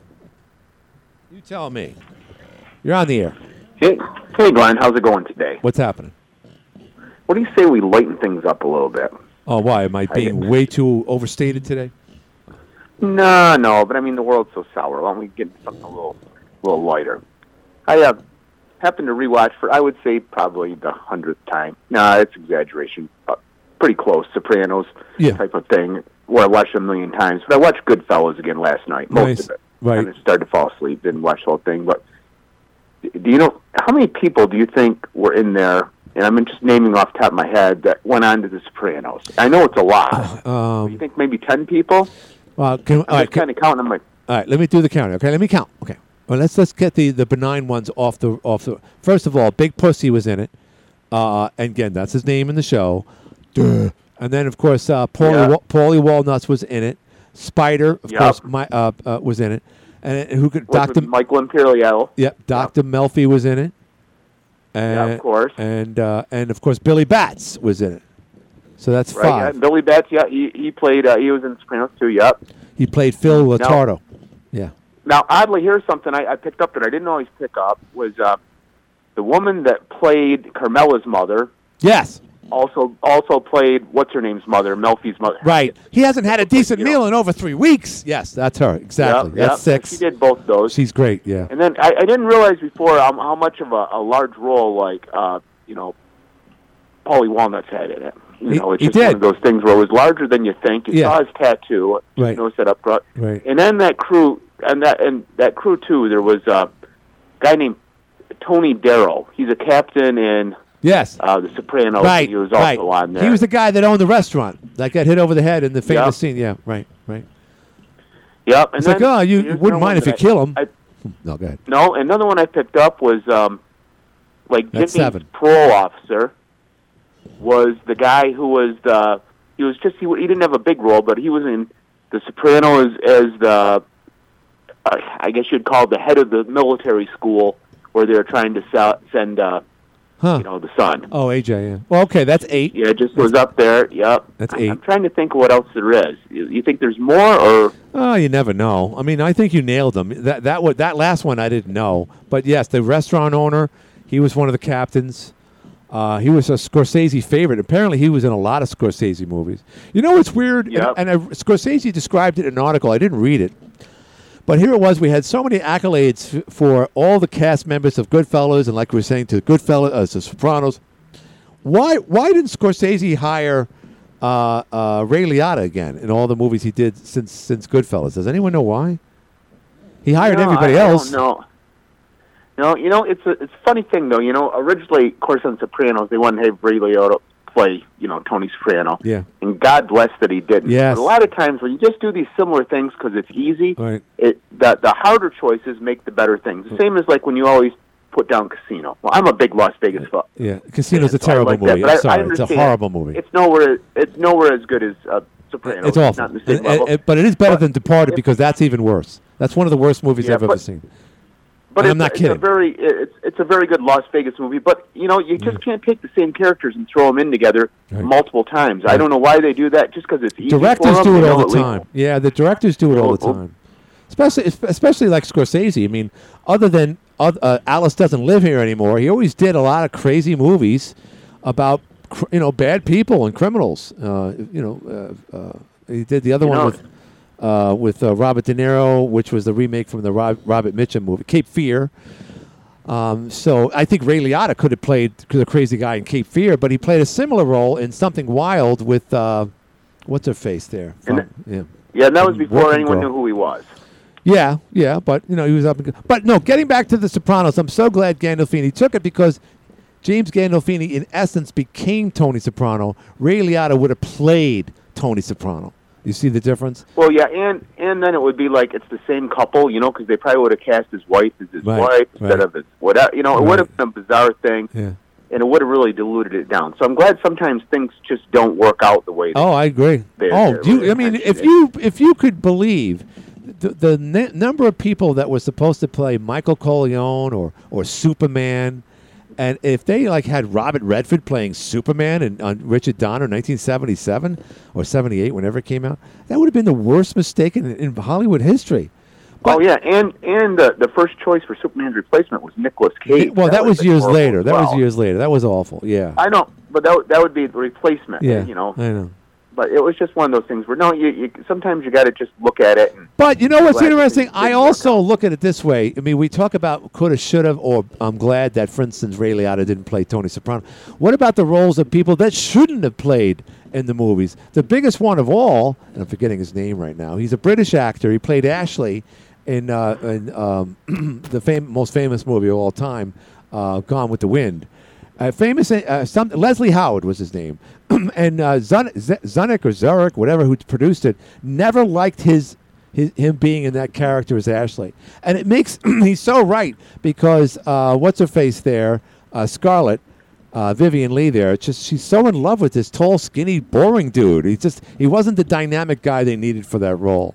You tell me. You're on the air. Hey, hey, Glenn, how's it going today? What's happening? What do you say we lighten things up a little bit? Oh, why? Am I being way too overstated today? No, no, but I mean the world's so sour. Why don't we get something a little, little lighter? I uh, happened to rewatch for I would say probably the hundredth time. Nah, it's exaggeration. Uh, pretty close, Sopranos Yeah. type of thing. Where I watched a million times, but I watched Goodfellas again last night. Most Nice. of it. Right. And started to fall asleep. Didn't watch the whole thing, but do you know how many people do you think were in there? And I'm just naming off the top of my head that went on to The Sopranos. I know it's a lot. Um, you think maybe ten people? well, can, all I'm right, just kind of counting. I'm like, All right, let me do the count. Okay, let me count. Okay, well let's let's get the, the benign ones off the off the. First of all, Big Pussy was in it, uh, and again that's his name in the show. Duh. And then of course uh, Paulie Yeah. Wa- Paulie Walnuts was in it. Spider, of Yep. course, my uh, uh, was in it, and who could Doctor Michael Imperioli. Yep, Doctor Melfi was in it. And, Yeah, of course. And uh, and of course Billy Bats was in it. So that's Right, yeah. five. Billy Bats, yeah, he, he played. Uh, he was in Sopranos too. Yep. He played Phil Leotardo. Yeah. Now, oddly, here's something I, I picked up that I didn't always pick up was uh, the woman that played Carmela's mother. Yes. Also, also played what's her name's mother, Melfi's mother. Right. He hasn't had a decent meal in over three weeks. Yes, that's her. Exactly. Yep, that's yep. six. She did both those. She's great. Yeah. And then I, I didn't realize before um, how much of a, a large role, like uh, you know, Paulie Walnuts had in it. You He- know, it's just one of those things where it was larger than you think. You Yeah. saw his tattoo. Right. You noticed that up front. Right. And then that crew, and that and that crew too. There was a guy named Tony Darrow. He's a captain in Yes. uh, The Sopranos. right. He was also right. on there. He was the guy that owned the restaurant that got hit over the head in the famous Yep. scene. Yeah. Right. Right. Yep. And It's like, oh, you wouldn't mind if you that kill him. I, No, go ahead. no, another one I picked up was um, like That's Jimmy's seven. parole officer was the guy who was the he was just he, he didn't have a big role, but he was in The Sopranos as the uh, I guess you'd call it the head of the military school where they're trying to sell, send uh, Huh. you know the sun. Oh, AJ. Yeah. Well, okay, that's eight. Yeah, it just was up there. Yep. That's eight. I'm trying to think of what else there is. You, you think there's more, or Oh, you never know. I mean, I think you nailed them. That that wa- that last one I didn't know, but yes, the restaurant owner, he was one of the captains. Uh, he was a Scorsese favorite. Apparently, he was in a lot of Scorsese movies. You know what's weird? And- Yep. And, uh, Scorsese described it in an article. I didn't read it, but here it was. We had so many accolades f- for all the cast members of Goodfellas, and like we were saying to Goodfellas, uh, to Sopranos. Why why didn't Scorsese hire uh, uh, Ray Liotta again in all the movies he did since since Goodfellas? Does anyone know why? He hired No, everybody I, else. I. No, you know it's a it's a funny thing though. You know, originally, of course, on Sopranos they wanted to have Ray Liotta play, you know, Tony Soprano, Yeah. and God bless that he didn't. Yes. But a lot of times when you just do these similar things because it's easy, Right. it the the harder choices make the better things. The same as like when you always put down Casino. Well, I'm a big Las Vegas fan. Yeah, Casino's a terrible like that, movie. but I- I'm I sorry, it's a horrible movie. It's nowhere it's nowhere as good as uh, Sopranos. It's awful, Not in the same And- level. and- but it is better than Departed because that's even worse. That's one of the worst movies Yeah, I've ever seen. But it's, I'm not it's kidding. a very it's it's a very good Las Vegas movie. But you know you just can't take the same characters and throw them in together Right. multiple times. I don't know why they do that. Just because it's easy. Directors do it all the least- time. Yeah, the directors do it all the Oh, oh. time. Especially, especially like Scorsese. I mean, other than uh, Alice doesn't live here anymore, he always did a lot of crazy movies about cr- you know bad people and criminals. Uh, you know, uh, uh, he did the other You one know- with uh, with uh, Robert De Niro, which was the remake from the Rob- Robert Mitchum movie, Cape Fear. Um, so I think Ray Liotta could have played the crazy guy in Cape Fear, but he played a similar role in Something Wild with uh, what's her face there? From- yeah. Yeah, that was before anyone Girl. knew who he was. Yeah, yeah, but you know he was up. And, but no, getting back to the Sopranos, I'm so glad Gandolfini took it because James Gandolfini, in essence, became Tony Soprano. Ray Liotta would have played Tony Soprano. You see the difference? Well, yeah, and and then it would be like it's the same couple, you know, because they probably would have cast his wife as his Right, wife instead right. of his whatever. You know, it Right. would have been a bizarre thing, Yeah. and it would have really diluted it down. So I'm glad sometimes things just don't work out the way. They, Oh, I agree. They're- oh, they're you, really I mean, if it. you if you could believe the, the n- number of people that were supposed to play Michael Corleone or or Superman, and if they like had Robert Redford playing Superman and on Richard Donner, 1977 or 78, whenever it came out, that would have been the worst mistake in, in Hollywood history. oh yeah, and and the the first choice for Superman's replacement was Nicolas Cage. well, that, was like, years later. That was years later. That was awful. Yeah. I know, but that would- that would be the replacement. yeah. you know. I know. But it was just one of those things where no, you, you sometimes you got to just look at it. And, But you know what's interesting? I also look at it this way. I mean, we talk about coulda, shoulda, or I'm glad that, for instance, Ray Liotta didn't play Tony Soprano. What about the roles of people that shouldn't have played in the movies? The biggest one of all, and I'm forgetting his name right now. He's a British actor. He played Ashley in, uh, in um, the fam- most famous movie of all time, uh, Gone with the Wind. Uh, famous, uh, some, Leslie Howard was his name, and uh, Zun- Z- Zunick or Zurich, whatever, who produced it, never liked his, his him being in that character as Ashley, and it makes he's so right because uh, what's her face there, uh, Scarlett, uh, Vivien Leigh there. It's just she's so in love with this tall, skinny, boring dude. He just he wasn't the dynamic guy they needed for that role.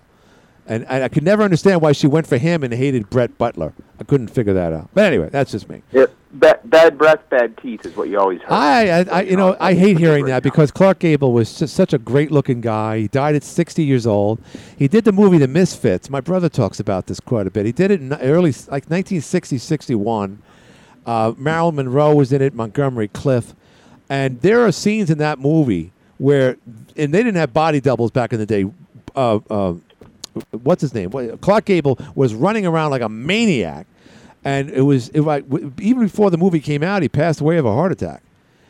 And, and I could never understand why she went for him and hated Brett Butler. I couldn't figure that out. But anyway, that's just me. it, bad, bad breath, bad teeth is what you always heard. I, I, I you know, I hate hearing that because Clark Gable was just such a great-looking guy. He died at 60 years old. He did the movie The Misfits. My brother talks about this quite a bit. He did it in early, like 1960, 61. Uh, Marilyn Monroe was in it. Montgomery Clift, and there are scenes in that movie where, and they didn't have body doubles back in the day. Uh, uh, what's his name? Clark Gable was running around like a maniac, and it was it, like, even before the movie came out, he passed away of a heart attack.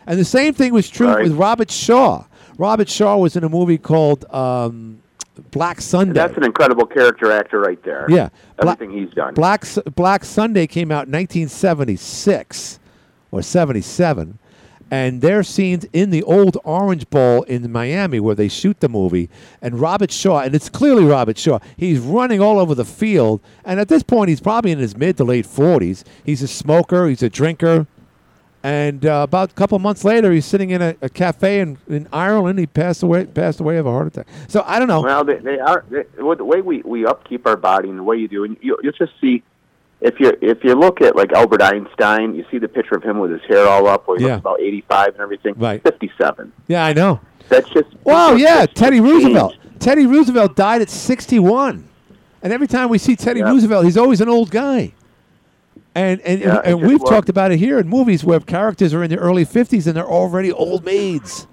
And the same thing was true Right. with Robert Shaw. Robert Shaw was in a movie called um, Black Sunday. That's an incredible character actor right there. Yeah. Everything he's done. Black Black Sunday came out in 1976 or 77, and there are scenes in the old Orange Bowl in Miami where they shoot the movie, and Robert Shaw, and it's clearly Robert Shaw. He's running all over the field, and at this point, he's probably in his mid to late 40s. He's a smoker. He's a drinker. And uh, about a couple months later, he's sitting in a, a cafe in, in Ireland. He passed away. Passed away of a heart attack. So I don't know. Well, they, they are they, well, the way we we upkeep our body and the way you do, and you, you'll just see if you if you look at like Albert Einstein, you see the picture of him with his hair all up, where he Yeah. looks about eighty five and everything. Right. Fifty seven. Yeah, I know. That's just Wow, that's yeah, just Teddy changed. Roosevelt. Teddy Roosevelt died at 61. And every time we see Teddy Yeah. Roosevelt, he's always an old guy. And and, Yeah, and just we've talked about it here in movies where characters are in their early 50s and they're already old maids.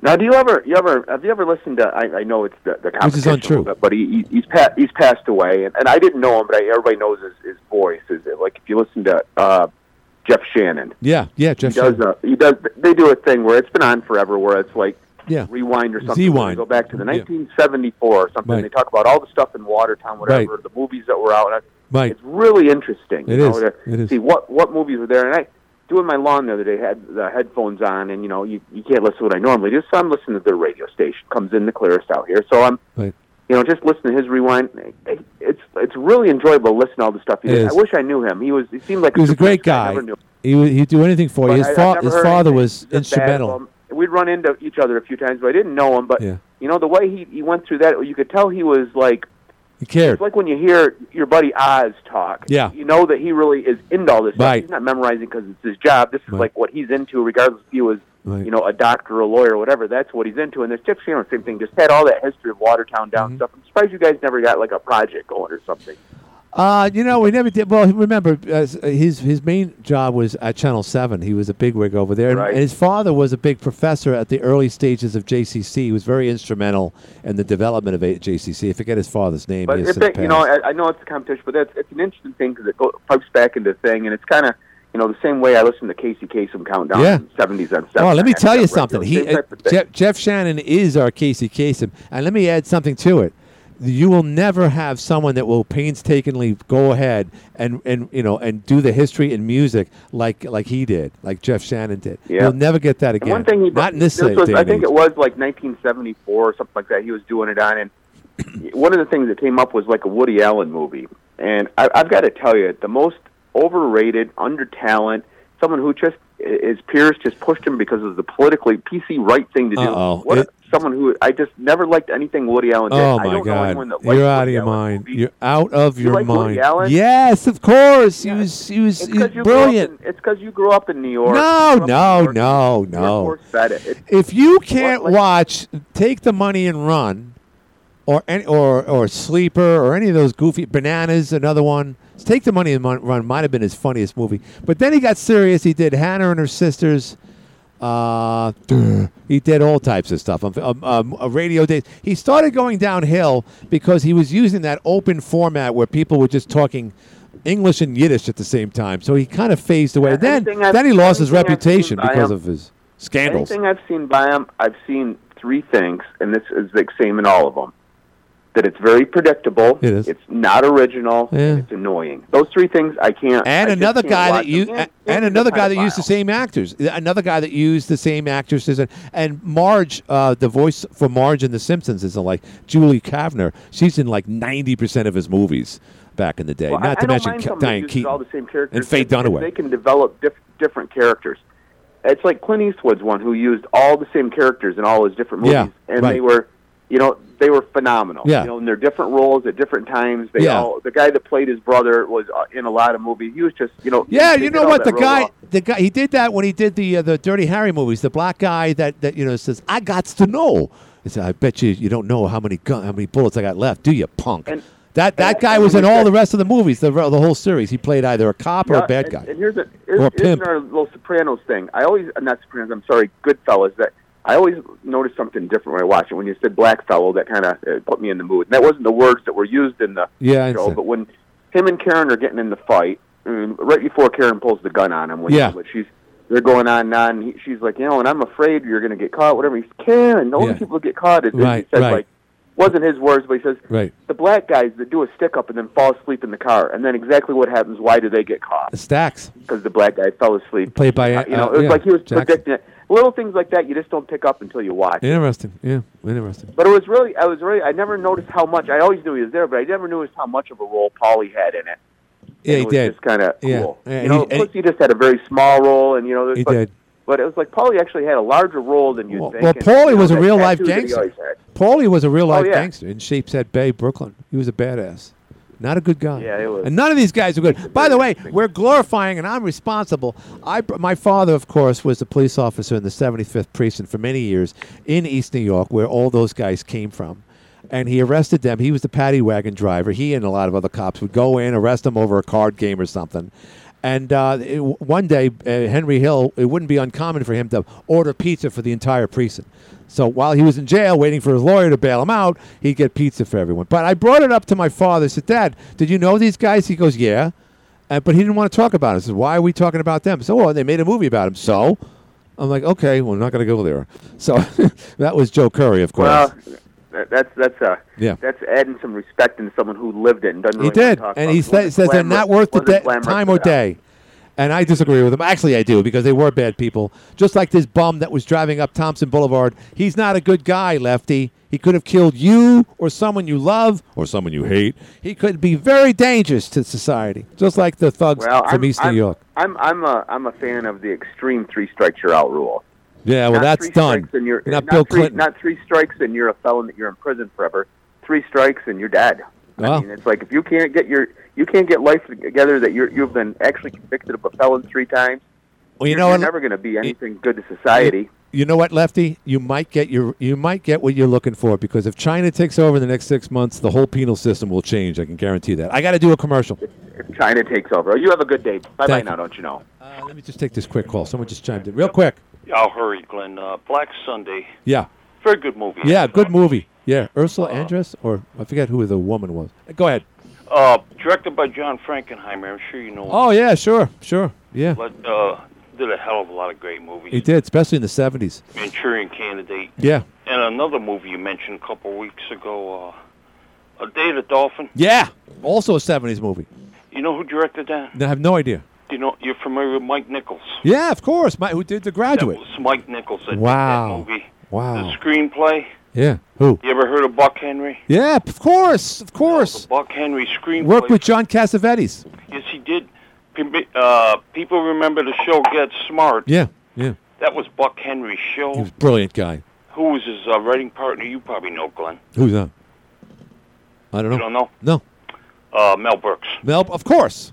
Now, do you ever you ever have you ever listened to? I, I know it's the the Which is untrue. bit, but he, he he's pa- he's passed away, and, and I didn't know him, but I, everybody knows his, his voice. Is it like if you listen to uh, Jeff Shannon? Yeah, yeah, Jeff he does. Shannon. A, he does. They do a thing where it's been on forever, where it's like Yeah. rewind or something. Zwind. Go back to the Yeah. 1974 or something. Right. They talk about all the stuff in Watertown, whatever Right. the movies that were out. Right. It's really interesting. It you is. know, to It is. See what what movies were there, and I doing my lawn the other day had the headphones on, and you know you you can't listen to what I normally do, so I'm listening to their radio station. Comes in the clearest out here, so I'm Right. you know just listening to his rewind. It's it's really enjoyable listening to all the stuff he It did. is. I wish I knew him. He was he seemed like He was a great guy. never knew him. He would he'd do anything for you. His, I- fa- his father anything was bad instrumental. We'd run into each other a few times, but I didn't know him. But Yeah. you know the way he he went through that, you could tell he was like He cared. it's like when you hear your buddy Oz talk. Yeah. You know that he really is into all this stuff. Right. He's not memorizing because it's his job. This is Right. like what he's into, regardless if he was, Right. you know, a doctor, or a lawyer, or whatever. That's what he's into. And this Jeff Shannon, same thing, just had all that history of Watertown down Mm-hmm. stuff. I'm surprised you guys never got like a project going or something. Uh, you know, we never did. Well, remember, uh, his his main job was at Channel Seven. He was a bigwig over there, and, Right. and his father was a big professor at the early stages of JCC. He was very instrumental in the development of JCC. I forget his father's name. But He has if since it, you know. I, I know it's a competition, but it's, it's an interesting thing because it go, pipes back into the thing, and it's kind of, you know, the same way I listen to Casey Kasem countdown Yeah. in the 70s on 7. Oh, let me tell you something. He, uh, type of thing. Jeff, Jeff Shannon is our Casey Kasem, and let me add something to it. You will never have someone that will painstakingly go ahead and, and you know and do the history and music like like he did, like Jeff Shannon did. Yeah. You'll never get that And again. one thing he not in this, this was, I think age. it was like 1974 or something like that. He was doing it on, and one of the things that came up was like a Woody Allen movie. And I, I've got to tell you, the most overrated, under talent, someone who just his peers just pushed him because of the politically PC right thing to do. Uh-oh. What It- someone who I just never liked anything Woody Allen did. Oh I my God! anyone that You're out of your mind. movies. You're out of You your like Woody mind. Allen? Yes, of course. He was. He was. It's He was 'cause you grew brilliant. in- It's because you grew up in New York. No, You grew up in no, York. no, no. It- If you can't like- watch, take the money and run, or any, or or sleeper, or any of those goofy bananas. Another one. Take the money and run. Might have been his funniest movie. But then he got serious. He did Hannah and her sisters. Uh, he did all types of stuff. Um, um, um, uh, radio days. He started going downhill because he was using that open format where people were just talking English and Yiddish at the same time. So he kind of phased away. Then, I've- then he lost his reputation because him- of his scandals. Anything I've seen by him, I've seen three things, and this is the same in all of them. That it's very predictable. It is. It's not original. Yeah. And it's annoying. Those three things I can't. and I another can't guy that them. and, And- another guy that used the same actors another guy that used the same actresses and, and marge uh, the voice for marge in the simpsons is like julie kavner she's in like 90% of his movies back in the day Well, not I, to I mention Ke- diane keaton all the same characters and Faye Dunaway. They can develop diff- different characters. It's like Clint Eastwood's one who used all the same characters in all his different movies, Yeah, and right. they were, you know, they were phenomenal. Yeah. You know, in their different roles at different times. They Yeah. all. The guy that played his brother was uh, in a lot of movies. He was just, you know. yeah you know what the guy well. the guy he did that when he did the uh, the dirty harry movies the black guy that that you know says i got to know he said, i bet you you don't know how many gun how many bullets i got left do you punk And- that that guy was in all the rest of the movies the the whole series he played either a cop or Yeah, a bad and, guy And here's a here's, Or a here's pimp. our little Sopranos thing. I always uh, not Sopranos. I'm sorry, Goodfellas. That I always noticed something different when I watch it. When you said black fellow, that kind of put me in the mood. And that wasn't the words that were used in the Yeah, show, but when him and Karen are getting in the fight, and right before Karen pulls the gun on him, when Yeah. but she's they're going on and on. He, she's like, you know, and I'm afraid you're going to get caught. Whatever. He's Karen. The only Yeah. people who get caught is Right, he said right. like wasn't his words, but he says Right. the black guys that do a stick up and then fall asleep in the car, and then exactly what happens? Why do they get caught? The stacks. Because the black guy fell asleep. Played by, Uh, you know, uh, it was yeah, like he was Jackson. predicting it. Little things like that you just don't pick up until you watch. Interesting. Yeah, interesting. But it was really, I was really, I never noticed how much. I always knew he was there, but I never noticed how much of a role Paulie had in it. Yeah, And he it was did. Just kind of cool. Yeah, you know, he- plus he just had a very small role, and you know, He but, did. But it was like Paulie actually had a larger role than you'd think. Well, and, Paulie you know, was a real life tattoo that he gangster. Paulie was a real oh, life Oh, yeah. gangster in Sheepshead Bay, Brooklyn. He was a badass. Not a good guy. Yeah, it was. And none of these guys are good. By the way, we're glorifying, and I'm responsible. I, my father, of course, was a police officer in the 75th precinct for many years in East New York, where all those guys came from. And he arrested them. He was the paddy wagon driver. He and a lot of other cops would go in, arrest them over a card game or something. And uh, it, one day, uh, Henry Hill, it wouldn't be uncommon for him to order pizza for the entire precinct. So while he was in jail waiting for his lawyer to bail him out, he'd get pizza for everyone. But I brought it up to my father. I said, Dad, did you know these guys? He goes, Yeah. Uh, but he didn't want to talk about it. I said, Why are we talking about them? So, oh, they made a movie about him. So I'm like, Okay, well, we're not going to go there. So that was Joe Curry, of course. Well, that's that's uh, Yeah. that's adding some respect into someone who lived it and doesn't. he Really wanna did. And he it. sa- Wasn't says they're not worth the glamorous time or day. And I disagree with him. Actually, I do because they were bad people. Just like this bum that was driving up Thompson Boulevard. He's not a good guy, Lefty. He could have killed you or someone you love or someone you hate. He could be very dangerous to society, just like the thugs Well, from I'm, East I'm, New York. I'm I'm a I'm a fan of the extreme three strikes you're out rule. Yeah, well, Not that's done. And you're, Not not Bill three, Clinton. Not three strikes and you're a felon that you're in prison forever. Three strikes and you're dead. Wow. I mean, it's like if you can't get your you can't get life together that you're you've been actually convicted of a felon three times. Well, you you're, know you're what? never going to be anything good to society. You know what, Lefty? You might get your you might get what you're looking for because if China takes over in the next six months, the whole penal system will change. I can guarantee that. I got to do a commercial. If China takes over, you have a good day. Bye bye now, don't you know? Uh, let me just take this quick call. Someone just chimed in real quick. I'll hurry, Glenn. Uh, Black Sunday, Yeah, very good movie. yeah, good movie. Yeah, Ursula Andress, or I forget who the woman was. Go ahead. Uh, directed by John Frankenheimer. I'm sure you know. him. Oh yeah, sure, sure. Yeah, But, uh, did a hell of a lot of great movies. he did, especially in the '70s. Manchurian Candidate. Yeah, And another movie you mentioned a couple weeks ago, uh, A Day of the Dolphin. yeah. Also a '70s movie. You know who directed that? I have no idea. You know, you're familiar with Mike Nichols. Yeah, of course. My, who did The Graduate? That was Mike Nichols that Wow. did that movie. Wow. The screenplay. Yeah. Who? You ever heard of Buck Henry? Yeah, of course, of course. Buck Henry screenplay. Worked with John Cassavetes. Yes, he did. Uh, people remember the show Get Smart. Yeah, yeah. That was Buck Henry's show. He was a brilliant guy. Who was his uh, writing partner? You probably know, Glenn. Who's that? I don't know. You don't know? No. Uh, Mel Brooks. Mel, of course.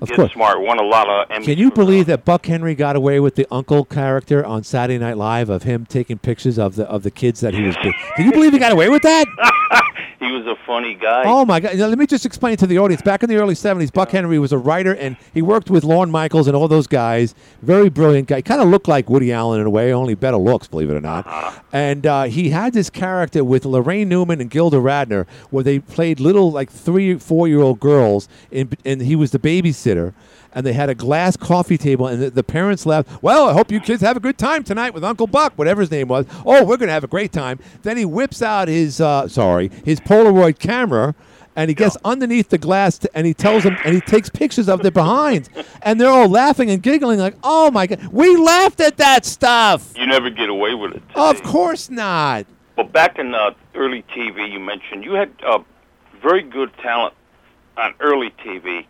Of Get course. Smart won a lot of Emmys. Can you believe that Buck Henry got away with the uncle character on Saturday Night Live of him taking pictures of the of the kids that he was? Can you believe he got away with that? He was a funny guy. Oh my God! Now, let me just explain to the audience. Back in the early '70s, Buck Henry was a writer, and he worked with Lorne Michaels and all those guys. Very brilliant guy. Kind of looked like Woody Allen in a way, only better looks, believe it or not. And uh, he had this character with Laraine Newman and Gilda Radner, where they played little like three, four-year-old girls, and, and he was the babysitter. And they had a glass coffee table, and the, the parents left. Well, I hope you kids have a good time tonight with Uncle Buck, whatever his name was. Oh, we're going to have a great time. Then he whips out his, uh, sorry, his Polaroid camera, and he gets underneath the glass, t- and he tells them, and he takes pictures of their behinds, and they're all laughing and giggling like, "Oh my god, we laughed at that stuff." You never get away with it. Of course not. But back in uh, early TV, you mentioned you had uh, very good talent on early TV.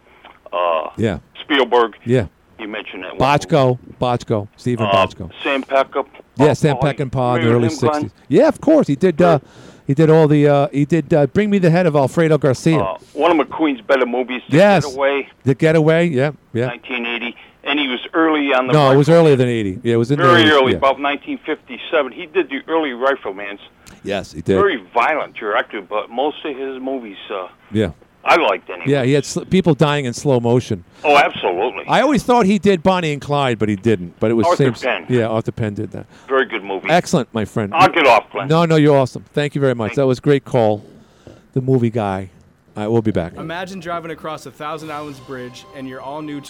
Uh, Yeah, Spielberg. yeah. You mentioned that. one. Bochco, Bochco, Stephen Uh, Bochco. Sam Peckinpah. Yeah, Sam Peckinpah in the early him, Glenn? '60s. Yeah, of course he did. Uh, he did all the. Uh, he did uh, Bring Me the Head of Alfredo Garcia. Uh, one of McQueen's better movies. The yes, Getaway, The Getaway. Yeah, yeah. 1980, and he was early on the. No, it was earlier than '80. Yeah, it was in very the early, yeah. about 1957. He did the early Riflemans. Yes, he did. Very violent director, but most of his movies uh, Yeah, I liked anyway. yeah. He had sl- people dying in slow motion. Oh, absolutely. I always thought he did Bonnie and Clyde, but he didn't. But it was Arthur same. Penn. Yeah, Arthur Penn did that. Very good movie. Excellent, my friend. I'll get off, Glenn. No, no, you're awesome. Thank you very much. That was a great call. The movie guy. All right, we'll be back. Imagine driving across a Thousand Islands Bridge and you're all new.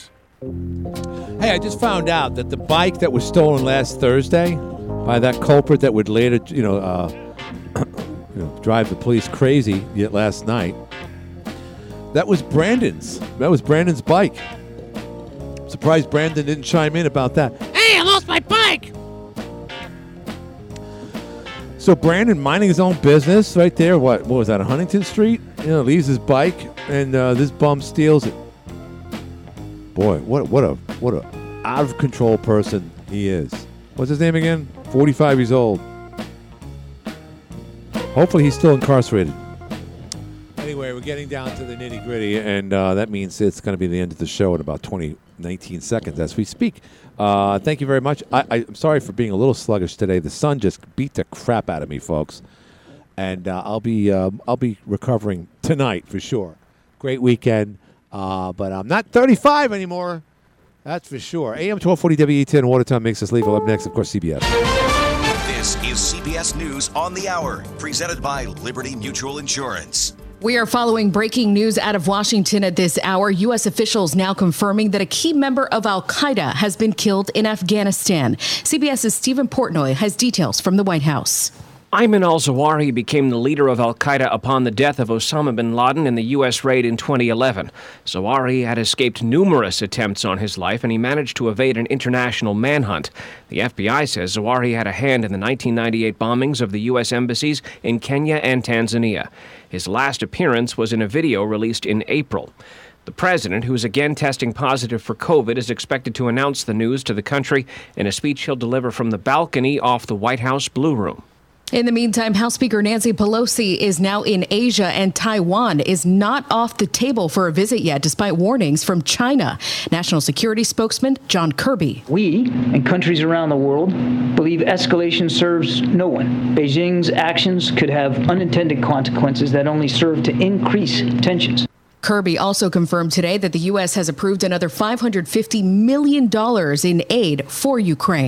Hey, I just found out that the bike that was stolen last Thursday by that culprit that would later, you know, uh, you know, drive the police crazy yet last night. That was Brandon's. That was Brandon's bike. Surprised Brandon didn't chime in about that. Hey, I lost my bike. So Brandon minding his own business right there. What, what was that? Huntington Street? You know, leaves his bike and uh, this bum steals it. Boy, what what a what a out of control person he is. What's his name again? Forty five years old. Hopefully he's still incarcerated. Anyway, we're getting down to the nitty gritty, and uh, that means it's going to be the end of the show in about 20, 19 seconds as we speak. Uh, thank you very much. I, I'm sorry for being a little sluggish today. The sun just beat the crap out of me, folks, and uh, I'll be um, I'll be recovering tonight for sure. Great weekend, uh, but I'm not 35 anymore. That's for sure. AM 1240 WE10 Watertown makes us legal. Up next, of course, CBS. This is CBS News on the Hour, presented by Liberty Mutual Insurance. We are following breaking news out of Washington at this hour. U.S. officials now confirming that a key member of Al Qaeda has been killed in Afghanistan. CBS's Steven Portnoy has details from the White House. Ayman al Zawahiri became the leader of Al Qaeda upon the death of Osama bin Laden in the U.S. raid in 2011. Zawahiri had escaped numerous attempts on his life, and he managed to evade an international manhunt. The FBI says Zawahiri had a hand in the 1998 bombings of the U.S. embassies in Kenya and Tanzania. His last appearance was in a video released in April. The president, who is again testing positive for COVID, is expected to announce the news to the country in a speech he'll deliver from the balcony off the White House Blue Room. In the meantime, House Speaker Nancy Pelosi is now in Asia, and Taiwan is not off the table for a visit yet, despite warnings from China. National Security spokesman John Kirby. We and countries around the world believe escalation serves no one. Beijing's actions could have unintended consequences that only serve to increase tensions. Kirby also confirmed today that the U.S. has approved another $550 million in aid for Ukraine.